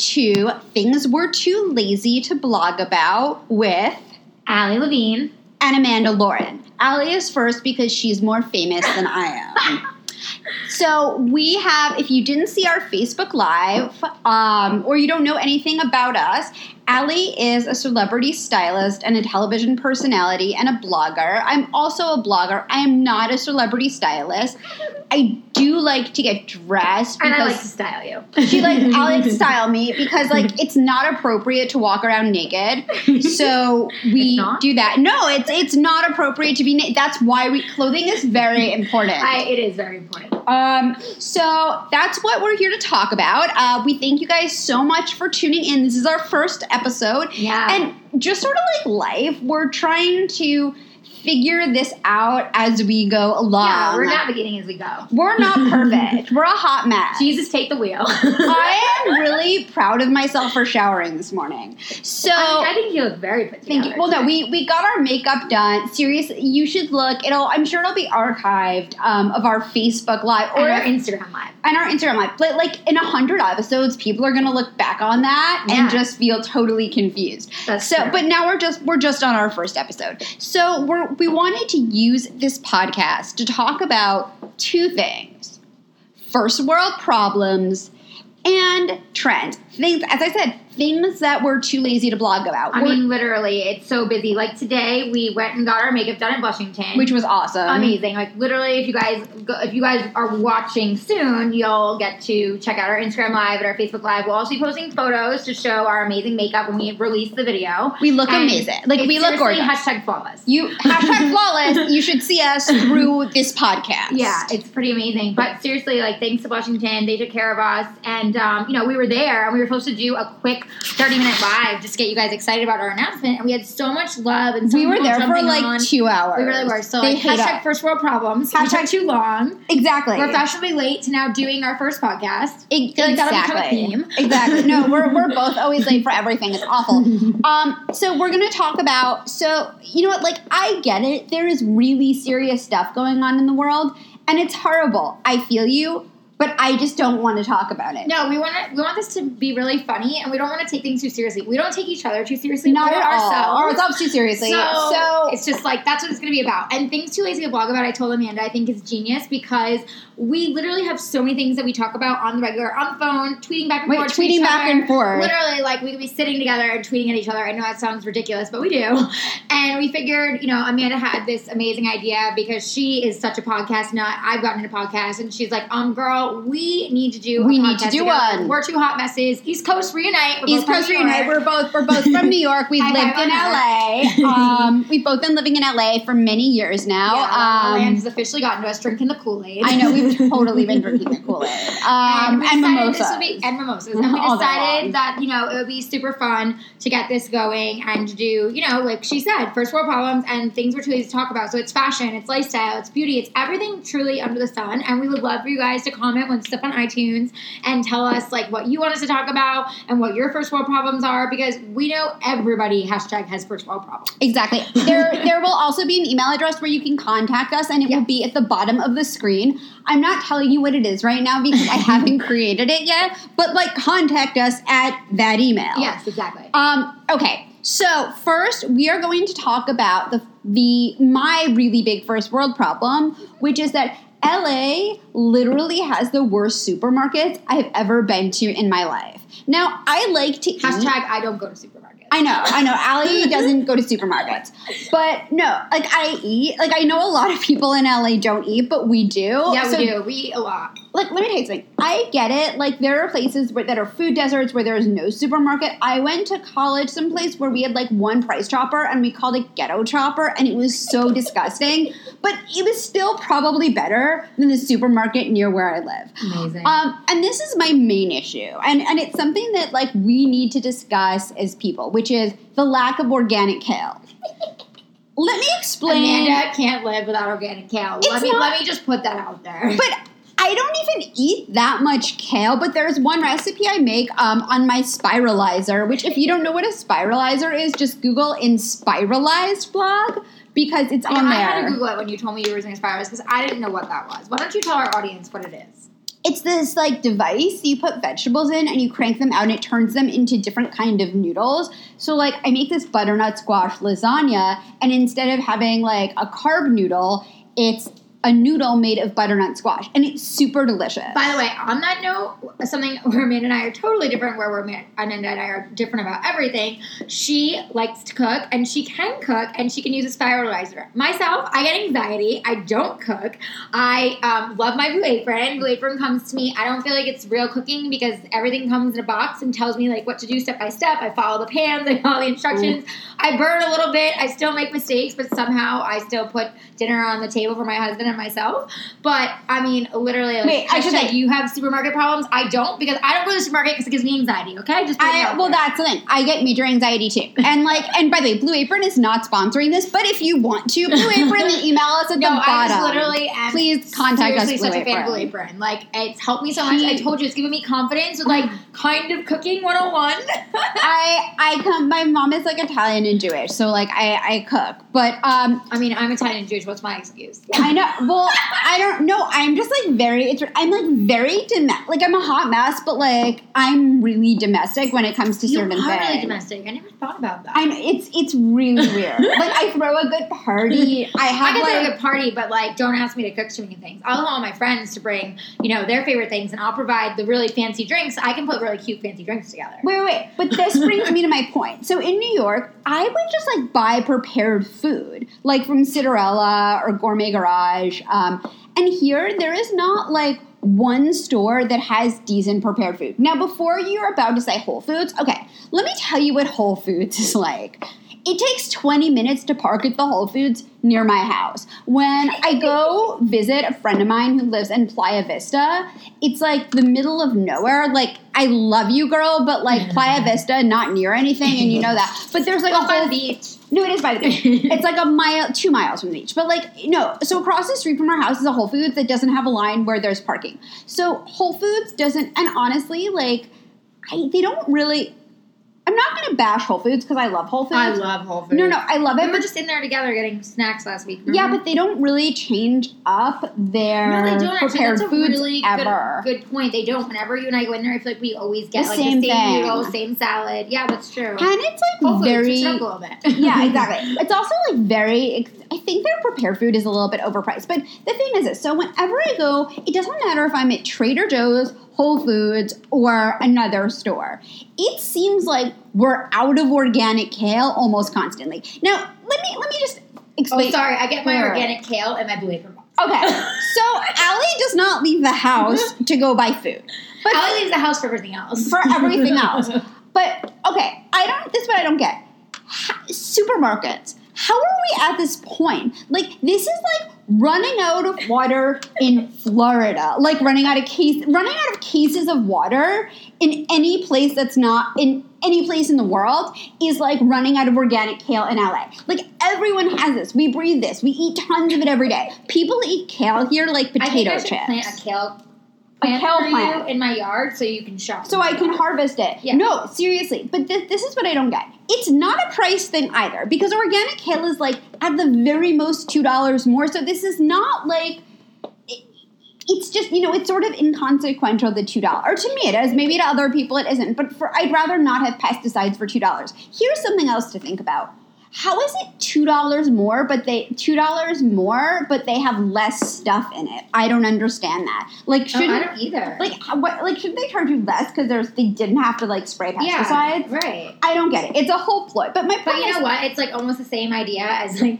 To Things We're Too Lazy to Blog About with Ali Levine. and Amanda Lauren. Ali is first because she's more famous than I am. So we have, if you didn't see our Facebook Live, um, or you don't know anything about us, Ali is a celebrity stylist and a television personality and a blogger. I'm also a blogger. I am not a celebrity stylist. I do like to get dressed And I because like to style you. she like I like to style me because like it's not appropriate to walk around naked. So we do that. No, it's it's not appropriate to be naked. That's why we clothing is very important. I, it is very important. Um, so that's what we're here to talk about. Uh, we thank you guys so much for tuning in. This is our first episode. Yeah. And just sort of like life, we're trying to figure this out as we go along. yeah, we're navigating as we go. We're not perfect. we're a hot mess. Jesus, take the wheel. I am really proud of myself for showering this morning. So I, I think you look very put Thank together. you. Well, no, we we got our makeup done. Seriously, you should look. It'll. I'm sure it'll be archived um, of our Facebook live or or our Instagram live. and our Instagram live. But like in a hundred episodes, people are gonna look back on that Yeah. and just feel totally confused. That's so, true. but now we're just we're just on our first episode. So we're we wanted to use this podcast to talk about two things: first world problems and trends. Things, as I said, things that we're too lazy to blog about. I We're- mean, literally, it's so busy. Like today, we went and got our makeup done at Blushington. which was awesome. amazing. Like literally, if you guys go, if you guys are watching soon, you'll get to check out our Instagram live and our Facebook live. We'll also be posting photos to show our amazing makeup when we release the video. We look And amazing. Like we look gorgeous. Hashtag flawless. you hashtag flawless. You should see us through this podcast. Yeah, it's pretty amazing. But seriously, like thanks to Blushington, they took care of us, and um, you know we were there, and we were supposed to do a quick thirty minute live just to get you guys excited about our announcement, and we had so much love and so we were there for like on. two hours. We really were. So They like hashtag us. first world problems. Hashtag- too long. exactly. We're fashionably late to now doing our first podcast. Like that'll become a exactly. theme. exactly. No, we're, we're both always late for everything. It's awful. Um, so we're gonna talk about. So you know what? Like I get it. There is really serious stuff going on in the world, and it's horrible. I feel you, but I just don't want to talk about it. No, we want to. We want this to be really funny, and we don't want to take things too seriously. We don't take each other too seriously. Not at all. ourselves. Or ourselves too seriously. So, so it's just like that's what it's going to be about. And things too lazy to blog about. I told Amanda I think is genius because we literally have so many things that we talk about on the regular, on the phone, tweeting back and Wait, forth, tweeting back other. and forth. Literally, like we could be sitting together and tweeting at each other. I know that sounds ridiculous, but we do. And we figured, you know, Amanda had this amazing idea because she is such a podcast nut. I've gotten into podcasts, and she's like, "Um, girl, we need to do. a We need to do together. one. We're two hot messes. East Coast reunite. We're East Coast reunite. We're both we're both from New York. We've High lived in LA. Um, we've both been living in LA for many years now. Yeah, La La Land um, has officially gotten to us drinking the Kool Aid. I know we've totally been drinking the Kool Aid um, and decided mimosas. This would be, and mimosas. And we decided that, you know, it would be super fun to get this going and to do, you know, like she said, first world problems and things we're too lazy to talk about. So it's fashion, it's lifestyle, it's beauty, it's everything truly under the sun. And we would love for you guys to comment when stuff on iTunes and tell us like what you want us to talk about and what your first world problems are because we know everybody hashtag has first world problems. Exactly. There, there will also be an email address where you can contact us, and it will be at the bottom of the screen. I'm not telling you what it is right now because I haven't created it yet, but like contact us at that email. Yes, exactly. Um, okay, so first we are going to talk about the the my really big first world problem, which is that LA literally has the worst supermarkets I have ever been to in my life. Now I like to eat. Hashtag I don't go to supermarkets. I know, I know. Ali doesn't go to supermarkets, but no, like I eat. Like I know a lot of people in LA don't eat, but we do. yeah, we So, do. We eat a lot. Like, let me tell you something. I get it. Like, there are places where, that are food deserts where there is no supermarket. I went to college someplace where we had like one price chopper and we called it ghetto chopper, and it was so disgusting. But it was still probably better than the supermarket near where I live. Amazing. Um, and this is my main issue, and and it's something that like we need to discuss as people, which is the lack of organic kale. Let me explain. Amanda can't live without organic kale. It's Let me not- let me just put that out there. But I don't even eat that much kale. But there's one recipe I make um, on my spiralizer, which if you don't know what a spiralizer is, just Google Inspiralized blog because it's on I there. I had to Google it when you told me you were using spirals because I didn't know what that was. Why don't you tell our audience what it is? It's this like device you put vegetables in and you crank them out and it turns them into different kind of noodles. So like i make this butternut squash lasagna and instead of having like a carb noodle it's a noodle made of butternut squash and it's super delicious By the way, on that note, something where Amanda and I are totally different, where we're Amanda and I are different about everything. She likes to cook and she can cook and she can use a spiralizer. Myself, I get anxiety. I don't cook. I um, love my Blue Apron. Blue Apron comes to me. I don't feel like it's real cooking because everything comes in a box and tells me like what to do step by step. I follow the pans. I follow the instructions. I burn a little bit. I still make mistakes, but somehow I still put dinner on the table for my husband myself. But I mean, literally, like, Wait, I should say- you have supermarket problems. I don't because I don't go to the supermarket because it gives me anxiety. Okay, just I well, that's the thing. I get major anxiety too, and like, and by the way, Blue Apron is not sponsoring this, but if you want to, Blue Apron, the email us at No, the I bottom. just literally Please contact us, Blue such a fan of Blue Apron. Apron. Like it's helped me so much. I told you it's given me confidence with like kind of cooking 101. I I come. My mom is like Italian and Jewish, so like I I cook, but um I mean, I'm Italian and Jewish. What's my excuse? I know. Well, I don't know. I'm just like very. It's, I'm like very domestic. Like I'm a hot mess, but like I'm really domestic when it comes to You certain are things. really domestic. I never thought about that. I know it's it's really weird. like I throw a good party. I have. I can throw a good party, but like, don't ask me to cook too many things. I'll allow my friends to bring, you know, their favorite things, and I'll provide the really fancy drinks. I can put really cute, fancy drinks together. Wait, wait, wait. But this brings me to my point. So in New York, I would just like buy prepared food, like from Citarella or Gourmet Garage. Um, and here, there is not like one store that has decent prepared food. Now, before you're about to say Whole Foods, okay, let me tell you what Whole Foods is like. It takes 20 minutes to park at the Whole Foods near my house. When I go visit a friend of mine who lives in Playa Vista, it's like the middle of nowhere. Like, I love you, girl, but like Playa Vista, not near anything, and you know that. But there's like a whole beach. No, it is by the beach. it's like a mile, two miles from the beach. But like, no. So across the street from our house is a Whole Foods that doesn't have a line where there's parking. So Whole Foods doesn't, and honestly, like, I, they don't really. I'm not going to bash Whole Foods because I love Whole Foods. I love Whole Foods. No, no, I love We it. were But just in there together getting snacks last week. yeah, mm-hmm. but they don't really change up their No, they don't. Actually, prepared that's a foods really ever. good, good point. They don't. Whenever you and I go in there, I feel like we always get The like same the same thing. noodles, same salad. Yeah, that's true. And it's like Whole very. it up a little bit. yeah, exactly. It's also like very. I think their prepared food is a little bit overpriced. But the thing is this: so whenever I go, it doesn't matter if I'm at Trader Joe's, Whole Foods, or another store. It seems like we're out of organic kale almost constantly. Now, let me let me just oh, explain. Oh, sorry. I get my organic kale and my blue apron box. Okay, so Ali does not leave the house to go buy food, but Ali leaves the house for everything else. for everything else. But okay, I don't. This is what I don't get. Ha- supermarkets. How are we at this point? Like this is like running out of water in Florida. Like running out of case, running out of cases of water in any place that's not in any place in the world is like running out of organic kale in LA. Like everyone has this. We breathe this. We eat tons of it every day. People eat kale here like I think potato I chips. plant a kale plant kale for plant. you in my yard so you can shop. so I can harvest it. Yeah. No, seriously. But this, this is what I don't get. It's not a price thing either because organic kale is like at the very most two dollars more. So this is not like. It's just you know it's sort of inconsequential the two dollars or to me it is maybe to other people it isn't but for I'd rather not have pesticides for two dollars. Here's something else to think about. How is it two dollars more, but they two dollars more, but they have less stuff in it? I don't understand that. Like, Oh, should I don't either. like what like should they charge you less because there's they didn't have to like spray pesticides? yeah, right. I don't get it. It's a whole ploy. But my point But you is, know what? It's like almost the same idea as like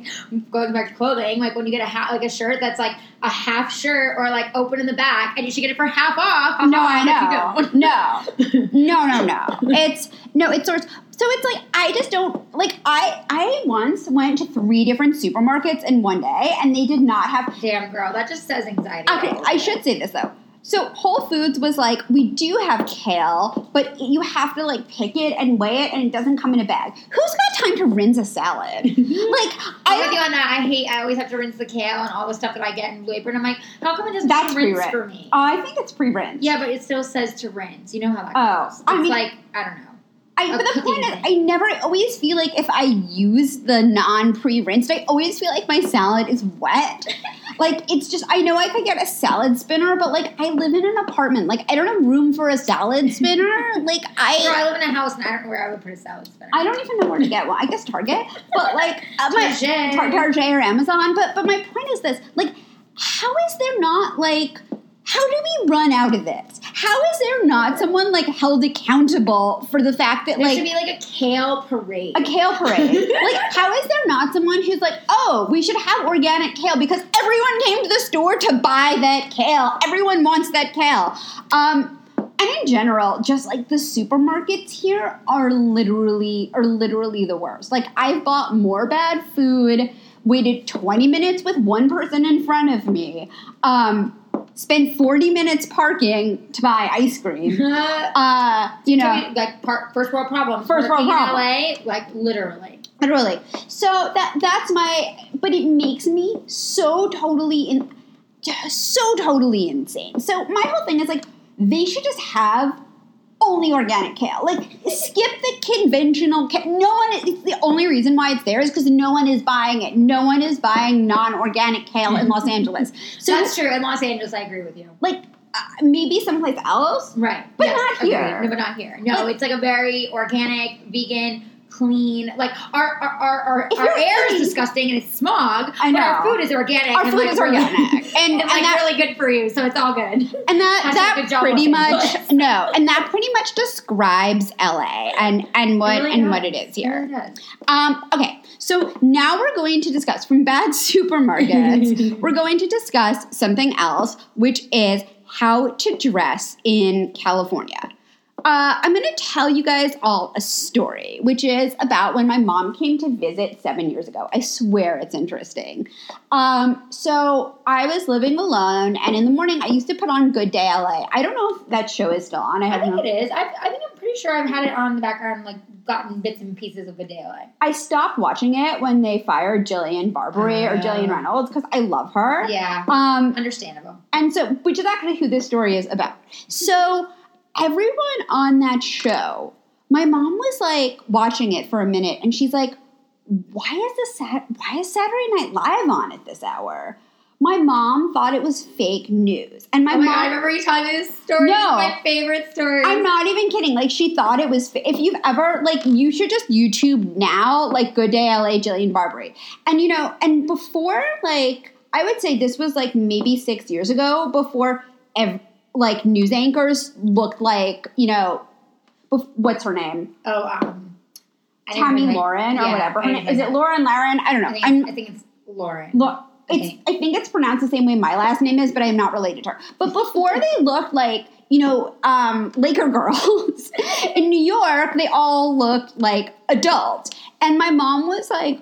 going back to clothing. Like when you get a hat, like a shirt that's like a half shirt or like open in the back, and you should get it for half off. no, I know. No, no, no, no. It's no, it's sort of so it's like I just don't like I I once went to three different supermarkets in one day and they did not have Damn girl, that just says anxiety. Okay, I should say this though. So Whole Foods was like, we do have kale, but you have to like pick it and weigh it, and it doesn't come in a bag. Who's got time to rinse a salad? like, I'm with you on that. I hate. I always have to rinse the kale and all the stuff that I get in Blue Apron. I'm like, how come it doesn't That's rinse pre-rinse. for me? Oh, I think it's pre-rinsed. yeah, but it still says to rinse. You know how that Oh, goes. It's I mean- like I don't know. I, but the point is. I never I always feel like if I use the non pre rinsed, I always feel like my salad is wet. like it's just I know I could get a salad spinner, but like I live in an apartment. Like I don't have room for a salad spinner. like Girl, I I live in a house and I don't know where I would put a salad spinner. I don't even know where to get one. I guess Target, but like uh, my Target. Tar- Target or Amazon. But but my point is this: like, how is there not like? How do we run out of this? How is there not someone like held accountable for the fact that there like should be like a kale parade. a kale parade. like, how is there not someone who's like, oh, we should have organic kale because everyone came to the store to buy that kale. Everyone wants that kale. Um, and in general, just like the supermarkets here are literally are literally the worst. Like I've bought more bad food, waited 20 minutes with one person in front of me, um, spent 40 minutes parking to buy ice cream. Uh, you know, like part, first world problems. First world Working in problem. LA, like literally. Literally. So that that's my but it makes me so totally in so totally insane. So my whole thing is like they should just have only organic kale. Like skip the conventional kale. No one it's the only reason why it's there is because no one is buying it. No one is buying non-organic kale in Los Angeles. So That's true. In Los Angeles, I agree with you. like uh, maybe someplace else. Right. But Yes, not agreed. here. No, but not here. No, Like- it's like a very organic, vegan, clean. Like our our our, our, air is disgusting and it's smog. I But our food is organic. Our and, food like, is really- organic. And, And, and like that really good for you, so it's all good. And that Hashtag that pretty much no, and that pretty much describes LA and and what really and what it is here. really. Um, okay, so now we're going to discuss from bad supermarkets. we're going to discuss something else, which is how to dress in California. Uh, I'm going to tell you guys all a story, which is about when my mom came to visit seven years ago. I swear it's interesting. Um, so I was living alone, and in the morning I used to put on Good Day LA. I don't know if that show is still on. I I think no. it is. I, I think I'm pretty sure I've had it on in the background, like gotten bits and pieces of Good Day LA. I stopped watching it when they fired Jillian Barberie or Oh. Jillian Reynolds because I love her. Yeah, Um, understandable. and so, which is actually who this story is about. So, everyone on that show, my mom was like watching it for a minute, and she's like, "Why is this? Sat- why is Saturday Night Live on at this hour?" My mom thought it was fake news, and my oh my mom. god, I remember you telling me this story. No. My favorite story. I'm not even kidding. Like she thought it was. fa- If you've ever like, you should just YouTube now, like Good Day LA, Jillian Barberie, and you know, and before like I would say this was like maybe six years ago. Before ev- like news anchors looked like you know, bef- what's her name, Oh, um, Tammy like- Lauren or yeah, whatever. Her name. Is it Lauren Laren? I don't know. I think, I'm it's, I think it's Lauren. Look, it's. I think it's pronounced the same way my last name is, but I am not related to her. But before they looked like, you know, um, Laker girls in New York, they all looked like adults. And my mom was like,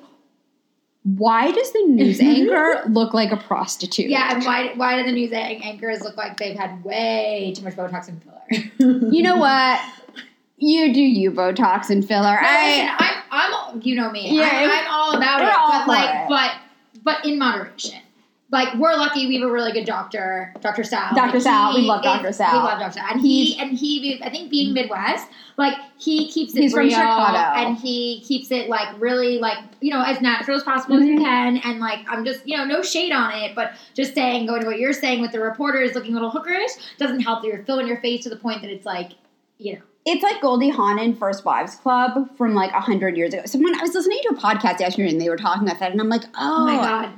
why does the news anchor look like a prostitute? Yeah, and why why do the news anchors look like they've had way too much Botox and filler? You know what? You do you Botox and filler. No, I I'm, I'm, you know me. Yeah, I'm, I'm all about it, all but like, it. but, but in moderation. Like we're lucky we have a really good doctor, Dr. Sal. Dr. Like, Sal, we love Dr. is- Sal. We love Dr. Sal, and he and he. I think being Midwest, like he keeps it He's from Chicago. and he keeps it like really like you know as natural as possible as Mhm. you can. And like I'm just you know no shade on it, but just saying going to what you're saying with the reporters looking a little hookerish doesn't help that you're filling your face to the point that it's like you know. it's like Goldie Hawn in First Wives Club from like a hundred years ago. Someone I was listening to a podcast yesterday and they were talking about that, and I'm like, oh, Oh my god.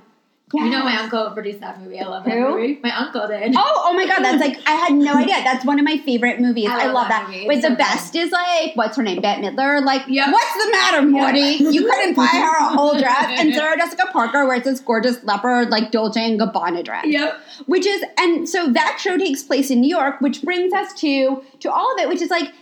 Yes. You know my uncle produced that movie. I love that Who? movie. My uncle did. Oh, oh my god, that's like I had no idea. That's one of my favorite movies. I I love love, that that. Wait, the so best is like what's her name? Bette Midler. Like, Yep. what's the matter, Morty? You couldn't buy her a whole dress. And Sarah Jessica Parker wears this gorgeous leopard like Dolce and Gabbana dress. Yep. Which is and so that show takes place in New York, which brings us to to all of it, which is like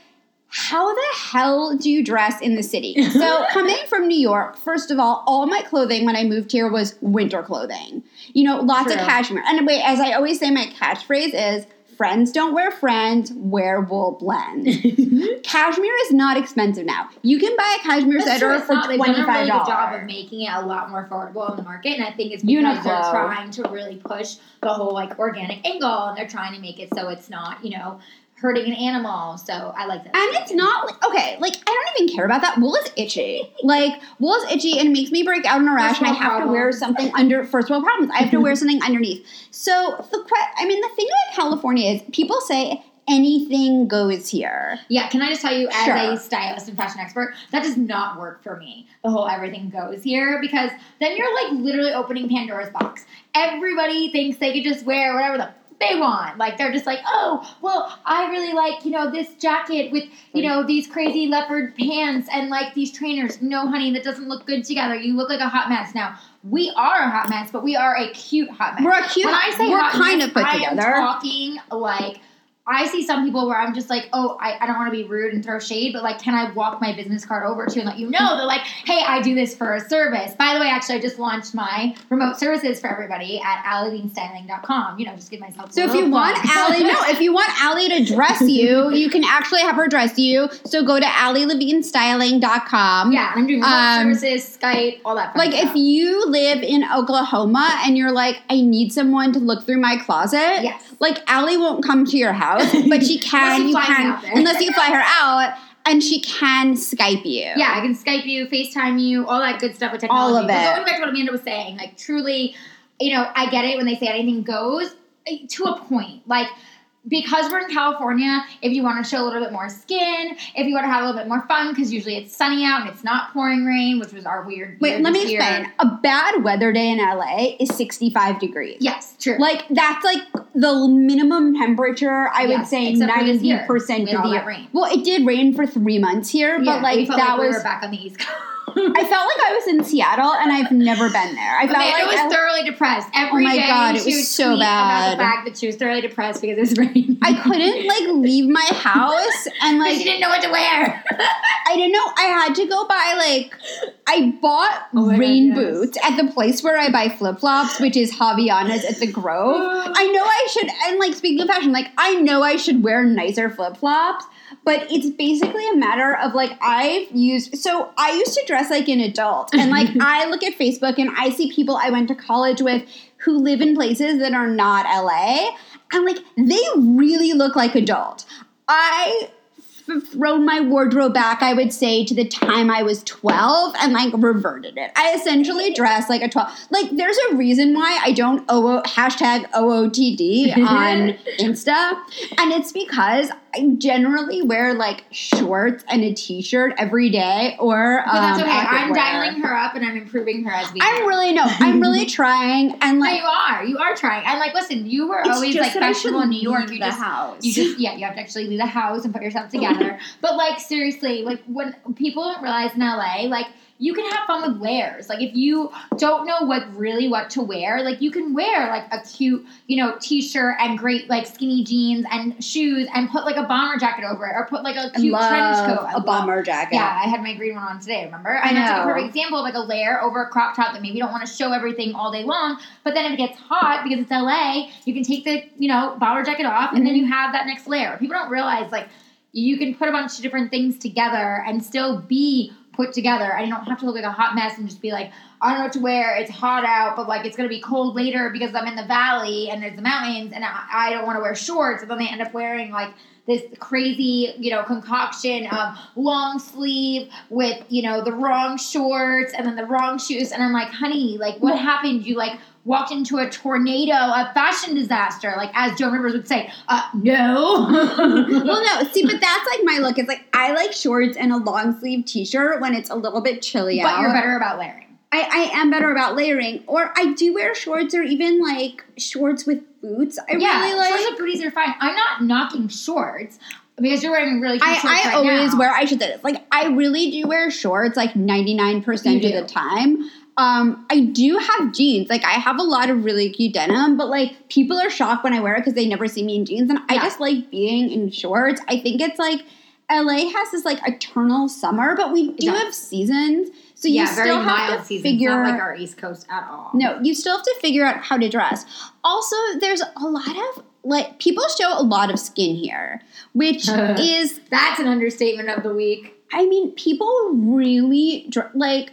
how the hell do you dress in the city? So, coming from New York, first of all, all my clothing when I moved here was winter clothing. You know, lots True. of cashmere. And wait, as I always say, my catchphrase is friends don't wear friends, wear wool blend. cashmere is not expensive now. You can buy a cashmere That's sweater for not, done a $25. really good job of making it a lot more affordable in the market, and I think it's because Uniqlo. they're trying to really push the whole like organic angle, and they're trying to make it so it's not, you know, hurting an animal. So I like that. And it's not like okay, like I don't even care about that. Wool is itchy. Like wool is itchy and it makes me break out in a rash, and I have to wear something under first world problems. I have to wear something underneath. So the I mean, the thing about California is people say anything goes here. Yeah, can I just tell you, as Sure. a stylist and fashion expert, that does not work for me. The whole everything goes here because then you're like literally opening Pandora's box. Everybody thinks they could just wear whatever the they want. Like they're just like, oh, well, I really like you know this jacket with you know these crazy leopard pants and like these trainers. No, honey, that doesn't look good together. You look like a hot mess. Now we are a hot mess, but we are a cute hot mess. We're a cute. When I say we're hot kind mess, of put I together. am talking like I see some people where I'm just like, oh, I, I don't want to be rude and throw shade, but like, can I walk my business card over to you and let you know? They're like, hey, I do this for a service. By the way, actually, I just launched my remote services for everybody at AliLevineStyling.com. You know, just give myself. a So if you want. Ali, no, if you want Ali to dress you, you can actually have her dress you. So go to AliLevineStyling.com. yeah, I'm doing remote Um, services, Skype, all that. Like stuff. if you live in Oklahoma and you're like, I need someone to look through my closet. yes, Like Ali won't come to your house, but she can. you you can out unless you fly her out, and she can Skype you. yeah, I can Skype you, FaceTime you, all that good stuff with technology. All of But it. going back to what Amanda was saying, like truly, you know, I get it when they say anything goes eh, to a point. Like because we're in California, if you want to show a little bit more skin, if you want to have a little bit more fun, because usually it's sunny out and it's not pouring rain, which was our weird. Wait, let me year. explain. A bad weather day in LA is 65 degrees. Yes, true. Like that's like the minimum temperature. I would Yes, say this ninety year. percent We of the rain. Well, it did rain for three months here, Yeah, but like that like we was. were back on the East Coast. I felt like I was in Seattle, and I've never been there. I felt like was I- thoroughly depressed. Oh Every oh my day God, it was so tweet About the bad. fact that she was thoroughly depressed because it was raining. I couldn't like leave my house, and Like, she didn't know what to wear. I didn't know. I had to go buy like I bought Oh my God, rain yes. boots at the place where I buy flip flops, which is Havaianas at the Grove. I know I should, and like speaking of fashion, like I know I should wear nicer flip flops, but it's basically a matter of like I've used. So I used to dress like an adult, and like I look at Facebook and I see people I went to college with who live in places that are not LA, and like they really look like adult. I thrown my wardrobe back, I would say, to the time I was 12 and like reverted it. I essentially dress like a 12. Like, there's a reason why I don't OO, hashtag OOTD on Insta. And it's because I generally wear like shorts and a t shirt every day or. But that's um, okay. I'm activewear. dialing her up and I'm improving her as we I'm go. really, no, I'm really trying. And No, like, you are. You are trying. And like, listen, you were always like fashionable in New York. leave You the just house. you just yeah, you have to actually leave the house and put yourself together. but like seriously, like when people don't realize in LA, like you can have fun with layers. Like if you don't know what really what to wear, like you can wear like a cute, you know, t-shirt and great like skinny jeans and shoes and put like a bomber jacket over it or put like a cute trench coat. I a love- bomber jacket. Yeah, I had my green one on today, remember? I And that's a know. perfect example of like a layer over a crop top that maybe you don't want to show everything all day long. But then if it gets hot because it's LA, you can take the, you know, bomber jacket off and then Mm-hmm. you have that next layer. People don't realize like you can put a bunch of different things together and still be put together I don't have to look like a hot mess and just be like, I don't know what to wear. It's hot out, but like it's gonna be cold later because I'm in the valley and there's the mountains and I, I don't want to wear shorts. And then they end up wearing like this crazy, you know, concoction of long sleeve with, you know, the wrong shorts and then the wrong shoes. And I'm like, honey, like what happened? You like walked into a tornado, a fashion disaster, like as Joan Rivers would say, uh, no. well, no, see, but that's like my look. It's like I like shorts and a long sleeve t shirt when it's a little bit chilly but out. But you're better about layering. I, I am better about layering, or I do wear shorts or even like shorts with boots. I yeah, really like. shorts with booties are fine. I'm not knocking shorts because you're wearing really I, shorts I right always now. wear. I should say this. Like I really do wear shorts like ninety nine percent You of the time. Um, I do have jeans. Like I have a lot of really cute denim, but like people are shocked when I wear it because they never see me in jeans, and I Yeah. just like being in shorts. I think it's like LA has this like eternal summer, but we do have seasons, so you yeah, still very have mild to seasons, figure. not like our East Coast at all. No, you still have to figure out how to dress. Also, there's a lot of like people show a lot of skin here, which is That's an understatement of the week. I mean, people really like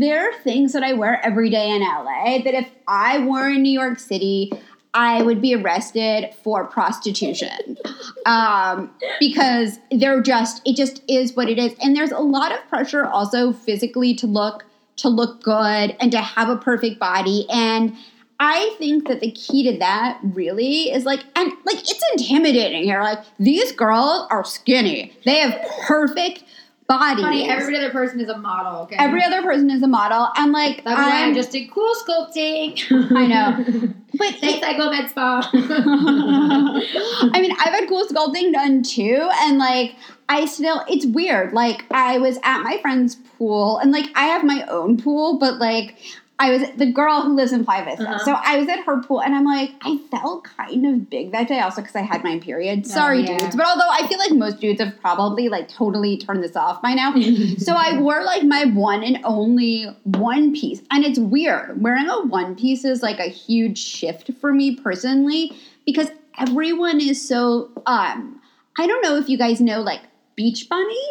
there are things that I wear every day in LA that if I wore in New York City, I would be arrested for prostitution um, because they're just it just is what it is, and there's a lot of pressure also physically to look to look good and to have a perfect body and. I think that the key to that really is like, and like it's intimidating here. Like these girls are skinny; they have perfect bodies. Honey, every other person is a model. Okay. Every other person is a model, and like That's why I I'm just did cool sculpting. I know. But Thanks, I go med spa. I mean, I've had cool sculpting done too, and like I still, it's weird. Like I was at my friend's pool, and like I have my own pool, but like I was the girl who lives in Playa Vista, Uh-huh. so I was at her pool, and I'm like, I felt kind of big that day, also because I had my period. Sorry, yeah. dudes, but although I feel like most dudes have probably like totally turned this off by now. So I wore like my one and only one piece. And it's weird. Wearing a one piece is like a huge shift for me personally because everyone is so um I don't know if you guys know like Beach Bunny.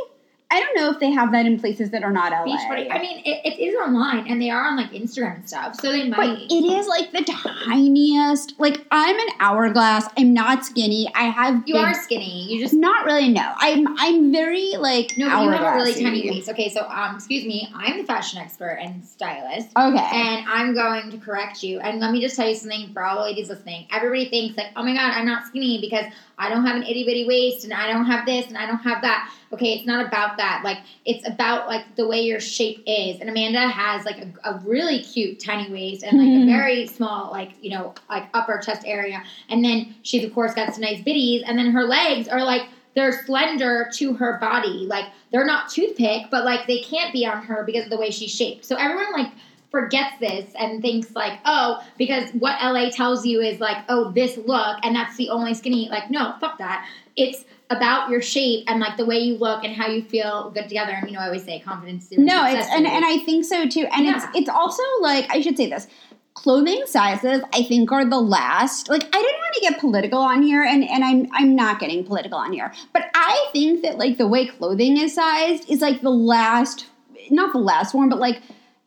I don't know if they have that in places that are not LA. Beach Party. I mean, it, it is online, and they are on like Instagram and stuff, so they might. but it is like the tiniest. Like I'm an hourglass. I'm not skinny. I have you big- are skinny. You just not really no. I'm I'm very like no, you have a really tiny waist. Okay, so um, excuse me, I'm the fashion expert and stylist. Okay. And I'm going to correct you. And let me just tell you something for all the ladies listening. Everybody thinks like, oh my god, I'm not skinny because I don't have an itty bitty waist and I don't have this and I don't have that. Okay, it's not about that. Like it's about like the way your shape is. And Amanda has like a, a really cute tiny waist and like a Mhm. very small like you know like upper chest area. And then she's of course got some nice bitties. And then her legs are like they're slender to her body. Like they're not toothpick, but like they can't be on her because of the way she's shaped. So everyone like forgets this and thinks like, oh, because what LA tells you is like, oh, this look and that's the only skinny. Like, no, fuck that. It's about your shape and like the way you look and how you feel good together. And you know, I always say confidence. is No, it's and, and I think so too. And Yeah. it's it's also like I should say this. Clothing sizes, I think, are the last. Like, I didn't want to get political on here, and, and I'm I'm not getting political on here. But I think that like the way clothing is sized is like the last, not the last one, but like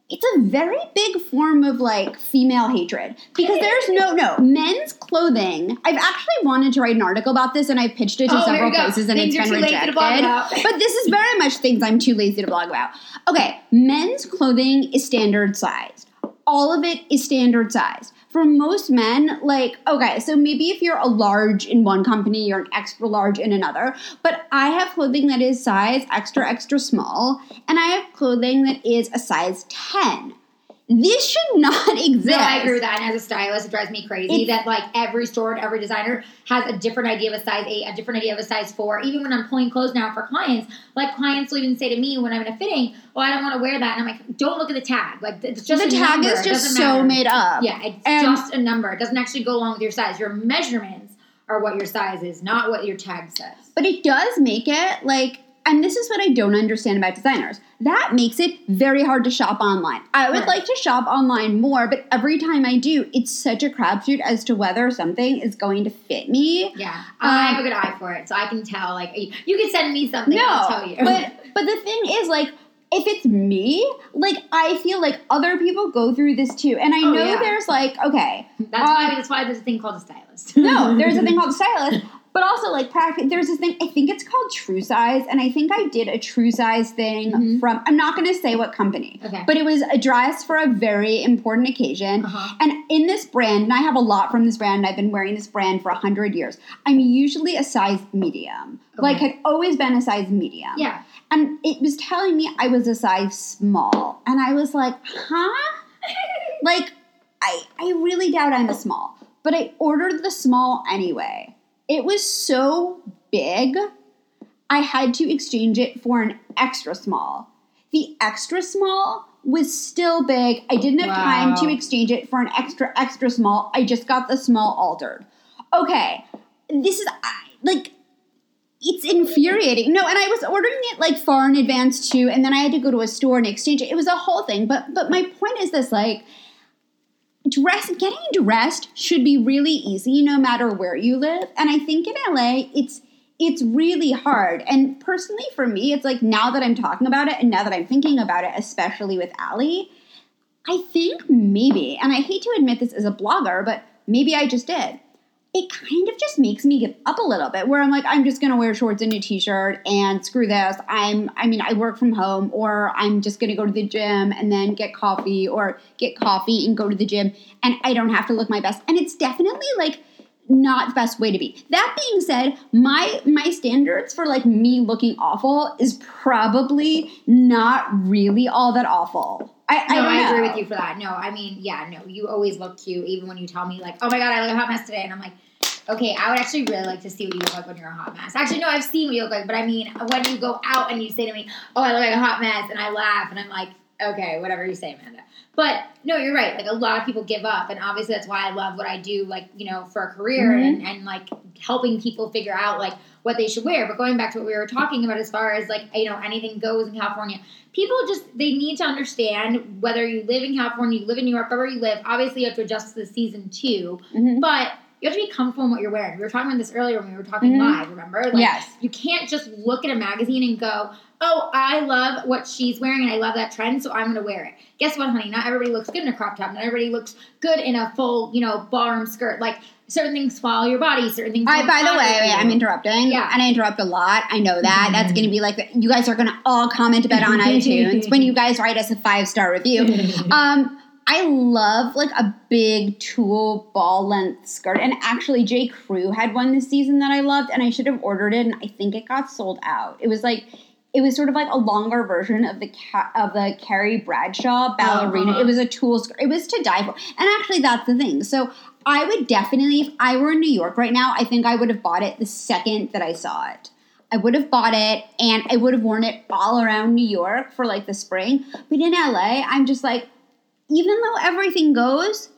it's a very big form of like female hatred because there's no no men's clothing. I've actually wanted to write an article about this, and I've pitched it to Oh, several places, and Things it's been too lazy to rejected. But this is very much things I'm too lazy to blog about. Okay, men's clothing is standard sized. All of it is standard sized. For most men, like, okay, so maybe if you're a large in one company, you're an extra large in another. But I have clothing that is size extra, extra small, and I have clothing that is a size 10. This should not exist. No, I agree with that. And as a stylist, it drives me crazy It's- that like every store and every designer has a different idea of a size eight, a different idea of a size four. Even when I'm pulling clothes now for clients, like clients will even say to me when I'm in a fitting, "Oh, I don't want to wear that," and I'm like, "Don't look at the tag. Like it's just the tag number. is just so made up. Yeah, it's And- just a number. It doesn't actually go along with your size. Your measurements are what your size is, not what your tag says. But it does make it like, and this is what I don't understand about designers. That makes it very hard to shop online. I would Right. like to shop online more, but every time I do, it's such a crapshoot as to whether something is going to fit me. Yeah, I Um, have a good eye for it, so I can tell. Like, you, can send me something, no, I'll tell you. but but the thing is, like, if it's me, like, I feel like other people go through this too, and I Oh, know yeah. there's like, okay, that's why um, that's why there's a thing called a stylist. no, there's a thing called a stylist, but also like. There's this thing. I think it's called True Size, and I think I did a True Size thing Mhm. from. I'm not going to say what company, Okay. but it was a dress for a very important occasion. Uh-huh. And in this brand, and I have a lot from this brand. I've been wearing this brand for a hundred years. I'm usually a size medium. Like Okay. had always been a size medium. Yeah. And it was telling me I was a size small, and I was like, huh? like I I really doubt I'm a small, but I ordered the small anyway. It was so big, I had to exchange it for an extra small. The extra small was still big. I didn't have time to exchange it for an extra extra small. I just got the small altered. Okay, this is like it's infuriating. No, and I was ordering it like far in advance too, and then I had to go to a store and exchange it. It was a whole thing. But but my point is this: like, dress getting dressed should be really easy no matter where you live. And I think in LA, it's it's really hard. And personally, for me, it's like now that I'm talking about it, and now that I'm thinking about it, especially with Ali, I think maybe, and I hate to admit this as a blogger, but maybe I just did. It kind of just makes me give up a little bit where I'm like, I'm just gonna wear shorts and a t-shirt and screw this. I'm I mean, I work from home or I'm just gonna go to the gym and then get coffee or get coffee and go to the gym and I don't have to look my best. And it's definitely like not the best way to be. That being said, my my standards for like me looking awful is probably not really all that awful. I, I, no, don't I, know. agree with you for that. No, I mean, yeah, no, you always look cute, even when you tell me like, "Oh my god, I look a hot mess today," and I'm like, "Okay, I would actually really like to see what you look like when you're a hot mess." Actually, no, I've seen what you look like, but I mean, when you go out and you say to me, "Oh, I look like a hot mess," and I laugh, and I'm like, "Okay, whatever you say, Amanda." But no, you're right. Like a lot of people give up, and obviously that's why I love what I do. Like you know, for a career Mhm. and and like helping people figure out like what they should wear. But going back to what we were talking about, as far as like you know anything goes in California, people just they need to understand whether you live in California, you live in New York, wherever you live. Obviously, you have to adjust to the season too, Mhm. but you have to be comfortable in what you're wearing. We were talking about this earlier when we were talking Mhm. live. Remember? Like, yes. You can't just look at a magazine and go, "Oh, I love what she's wearing and I love that trend, so I'm going to wear it." Guess what, honey? Not everybody looks good in a crop top. Not everybody looks good in a full, you know, ballroom skirt. Like certain things follow your body. Certain things. I, by the way, you. I'm interrupting. Yeah. And I interrupt a lot. I know that. That's going to be like, you guys are going to all comment about on iTunes when you guys write us a five star review. Um, I love like a big tulle ball length skirt. And actually, J. Crew had one this season that I loved, and I should have ordered it, and I think it got sold out. It was like, it was sort of like a longer version of the ca- of the Carrie Bradshaw ballerina. Uh-huh. It was a tulle skirt. It was to die for. And actually, that's the thing. So I would definitely, if I were in New York right now, I think I would have bought it the second that I saw it. I would have bought it and I would have worn it all around New York for like the spring. But in LA, I'm just like, even though everything goes,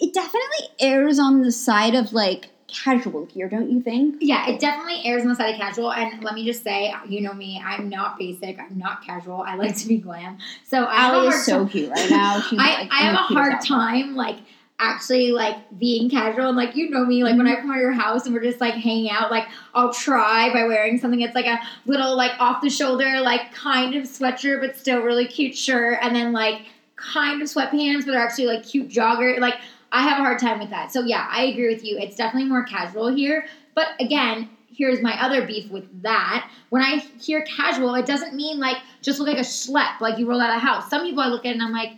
it definitely errs on the side of like casual here, don't you think? Yeah, it definitely airs on the side of casual. And let me just say, you know me, I'm not basic. I'm not casual. I like to be glam. So I have a Ali hard is so time- cute right now. She's I, like I have a hard time like actually like being casual and like you know me like when mm-hmm. I come to your house and we're just like hanging out like I'll try by wearing something that's like a little like off the shoulder like kind of sweatshirt but still really cute shirt and then like kind of sweatpants but they're actually like cute jogger like I have a hard time with that so yeah I agree with you it's definitely more casual here but again here's my other beef with that. When I hear casual, it doesn't mean like just look like a schlep, like you roll out of the house. Some people I look at and I'm like,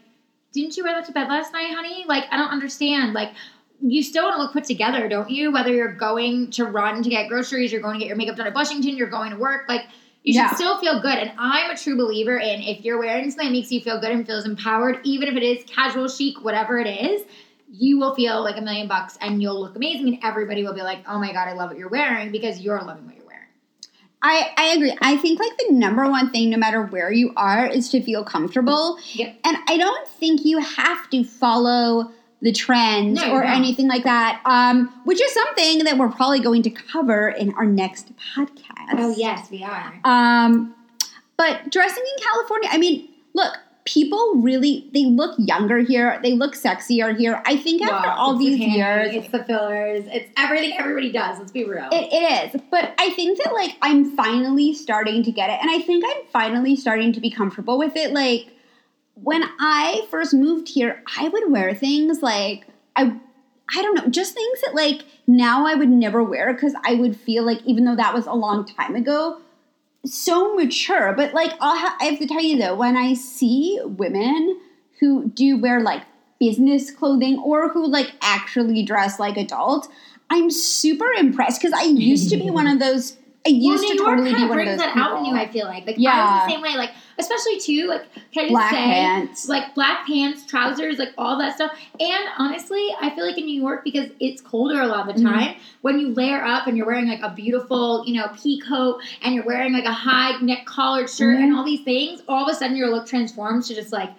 didn't you wear that to bed last night, honey? Like, I don't understand. Like, you still want to look put together, don't you? Whether you're going to run to get groceries, you're going to get your makeup done at Blushington, you're going to work, like, you should Yeah. still feel good. And I'm a true believer in if you're wearing something that makes you feel good and feels empowered, even if it is casual chic, whatever it is, you will feel like a million bucks and you'll look amazing. And everybody will be like, oh my God, I love what you're wearing because you're loving what you're wearing. I, I agree. I think like the number one thing, no matter where you are, is to feel comfortable. Yep. And I don't think you have to follow the trends No, or don't. anything like that. Um, which is something that we're probably going to cover in our next podcast. Oh, yes, we are. Um, but dressing in California, I mean, look, people really they look younger here. They look sexier here. I think after all the these tanning, years, it's the fillers, it's everything everybody does. Let's be real. it, it is, but I think that like I'm finally starting to get it, and I think I'm finally starting to be comfortable with it. Like when I first moved here, I would wear things like I, I don't know, just things that like now I would never wear because I would feel like even though that was a long time ago, so mature. But like I'll ha- I have to tell you though, when I see women who do wear like business clothing or who like actually dress like adults, I'm super impressed because I used to be one of those. I well, used New to totally kind be of one of brings those that people. out in you. I feel like, like I Yeah. was the same way. Like especially too, like can I just Black say, pants. like black pants, trousers, like all that stuff. And honestly, I feel like in New York because it's colder a lot of the Mhm. time. When you layer up and you're wearing like a beautiful, you know, pea coat and you're wearing like a high neck collared shirt Mhm. and all these things, all of a sudden your look transforms to just like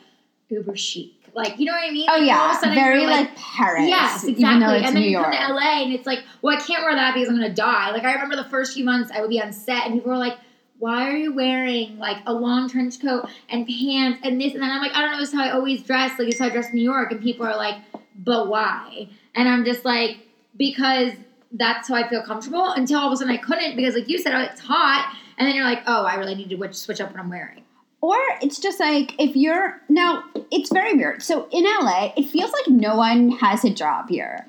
uber chic. Like you know what I mean? Oh Like, all of yeah, a sudden very you're, like, Paris. Yes, exactly. And then you come York. to LA and it's like, well, I can't wear that because I'm gonna die. Like I remember the first few months I would be on set and people were like, Why are you wearing like a long trench coat and pants and this and then I'm like, I don't know, is how I always dress, like is how I dress in New York. And people are like, But why? And I'm just like, because that's how I feel comfortable. Until all of a sudden I couldn't because like you said, it's hot. And then you're like, Oh, I really need to switch up what I'm wearing. Or it's just like if you're now, it's very weird. So in LA, it feels like no one has a job here.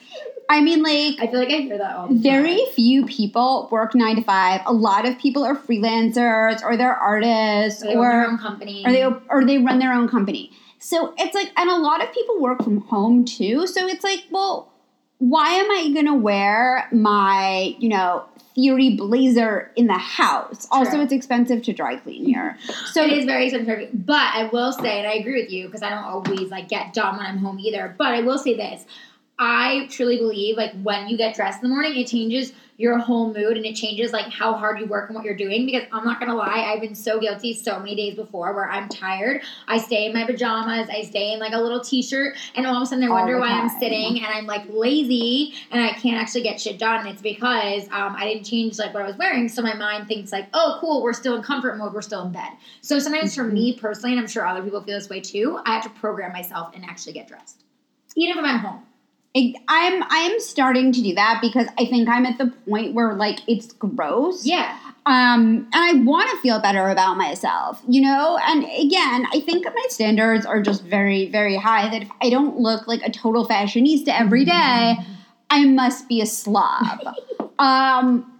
I mean, like I feel like I hear that all the time. very few people work nine to five. A lot of people are freelancers or they're artists Or they or own company. or they or they run their own company. So it's like, and a lot of people work from home too. So it's like, well, why am I gonna wear my, you know, theory blazer in the house? Also, it's expensive to dry clean here. So it is very expensive. But I will say, and I agree with you because I don't always like get done when I'm home either. But I will say this: I truly believe like when you get dressed in the morning, it changes your whole mood and it changes like how hard you work and what you're doing. Because I'm not gonna lie, I've been so guilty so many days before where I'm tired. I stay in my pajamas, I stay in like a little t-shirt, and all of a sudden I wonder why I'm sitting and I'm like lazy and I can't actually get shit done. And it's because um, I didn't change like what I was wearing, so my mind thinks like, oh, cool, we're still in comfort mode, we're still in bed. So sometimes for me personally, and I'm sure other people feel this way too, I have to program myself and actually get dressed, even if I'm at home. I'm I'm starting to do that because I think I'm at the point where like it's gross. Yeah, um and i want to feel better about myself you know? And again i think my standards are just very very high that if i don't look like a total fashionista every day i must be a slob. Um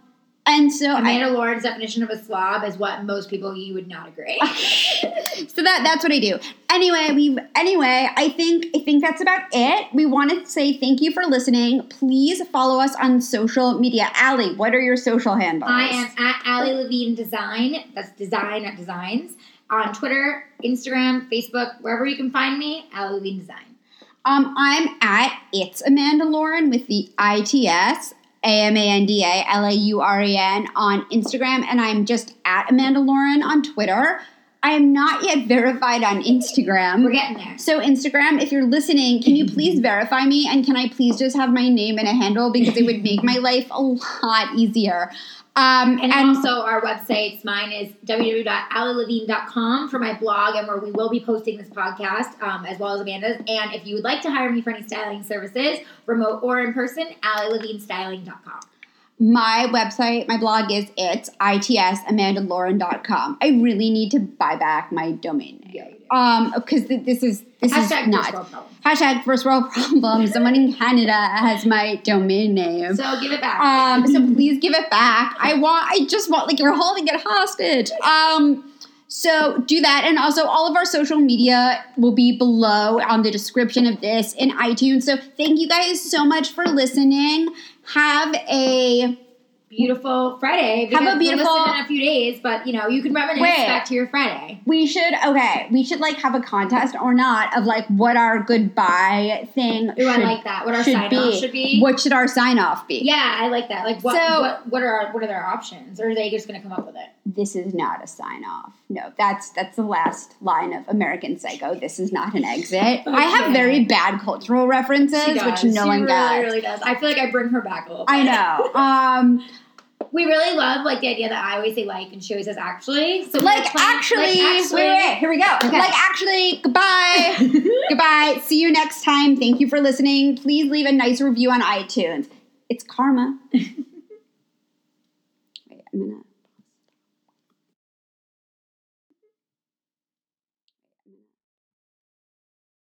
and so I, Amanda Lauren's definition of a slob is what most people you would not agree. so that that's what I do. Anyway, we anyway, I think I think that's about it. We want to say thank you for listening. Please follow us on social media. Ali, what are your social handles? I am at Ali Levine Design. That's design, not designs. On Twitter, Instagram, Facebook, wherever you can find me, Ali Levine Design. Um, I'm at it's Amanda Lauren with the ITS A M A N D A L A U R E N on Instagram, and I'm just at Amanda Lauren on Twitter. I am not yet verified on Instagram. We're getting there. So Instagram, if you're listening, can you please verify me and can I please just have my name and a handle because it would make my life a lot easier. Um, And, also our websites, mine is www.alilevine.com for my blog and where we will be posting this podcast, um, as well as Amanda's. And if you would like to hire me for any styling services, remote or in person, alilevinestyling.com. my website, my blog is it's itsamandalauren.com. I really need to buy back my domain name. Yeah, do. Um, because th- this is this Hashtag is not first world problem. hashtag first world problem. Someone in Canada has my domain name. So give it back. Um, so please give it back. I want. I just want like you're holding it hostage. Um, so do that, and also all of our social media will be below on the description of this in iTunes. So thank you guys so much for listening. Have a beautiful Friday. Have a beautiful- listen in a few days, but you know you can reminisce Wait. back to your Friday. we should okay. We should like have a contest or not of like what our goodbye thing Ooh, I should, like that. What our sign be. off should be. What should our sign off be? Yeah, I like that. Like what? So- what? What are our, what are their options? Or are they just going to come up with it? This is not a sign off. No, that's that's the last line of American Psycho. This is not an exit. I have very bad cultural references, which no she one really, gets. really does. I feel like I bring her back a little. Bit. I know. Um, We really love like the idea that I always say like and she always says actually. So like actually, like, actually. wait, wait, here we go. Okay. Like actually, goodbye, goodbye. See you next time. Thank you for listening. Please leave a nice review on iTunes. It's karma. wait, I'm gonna.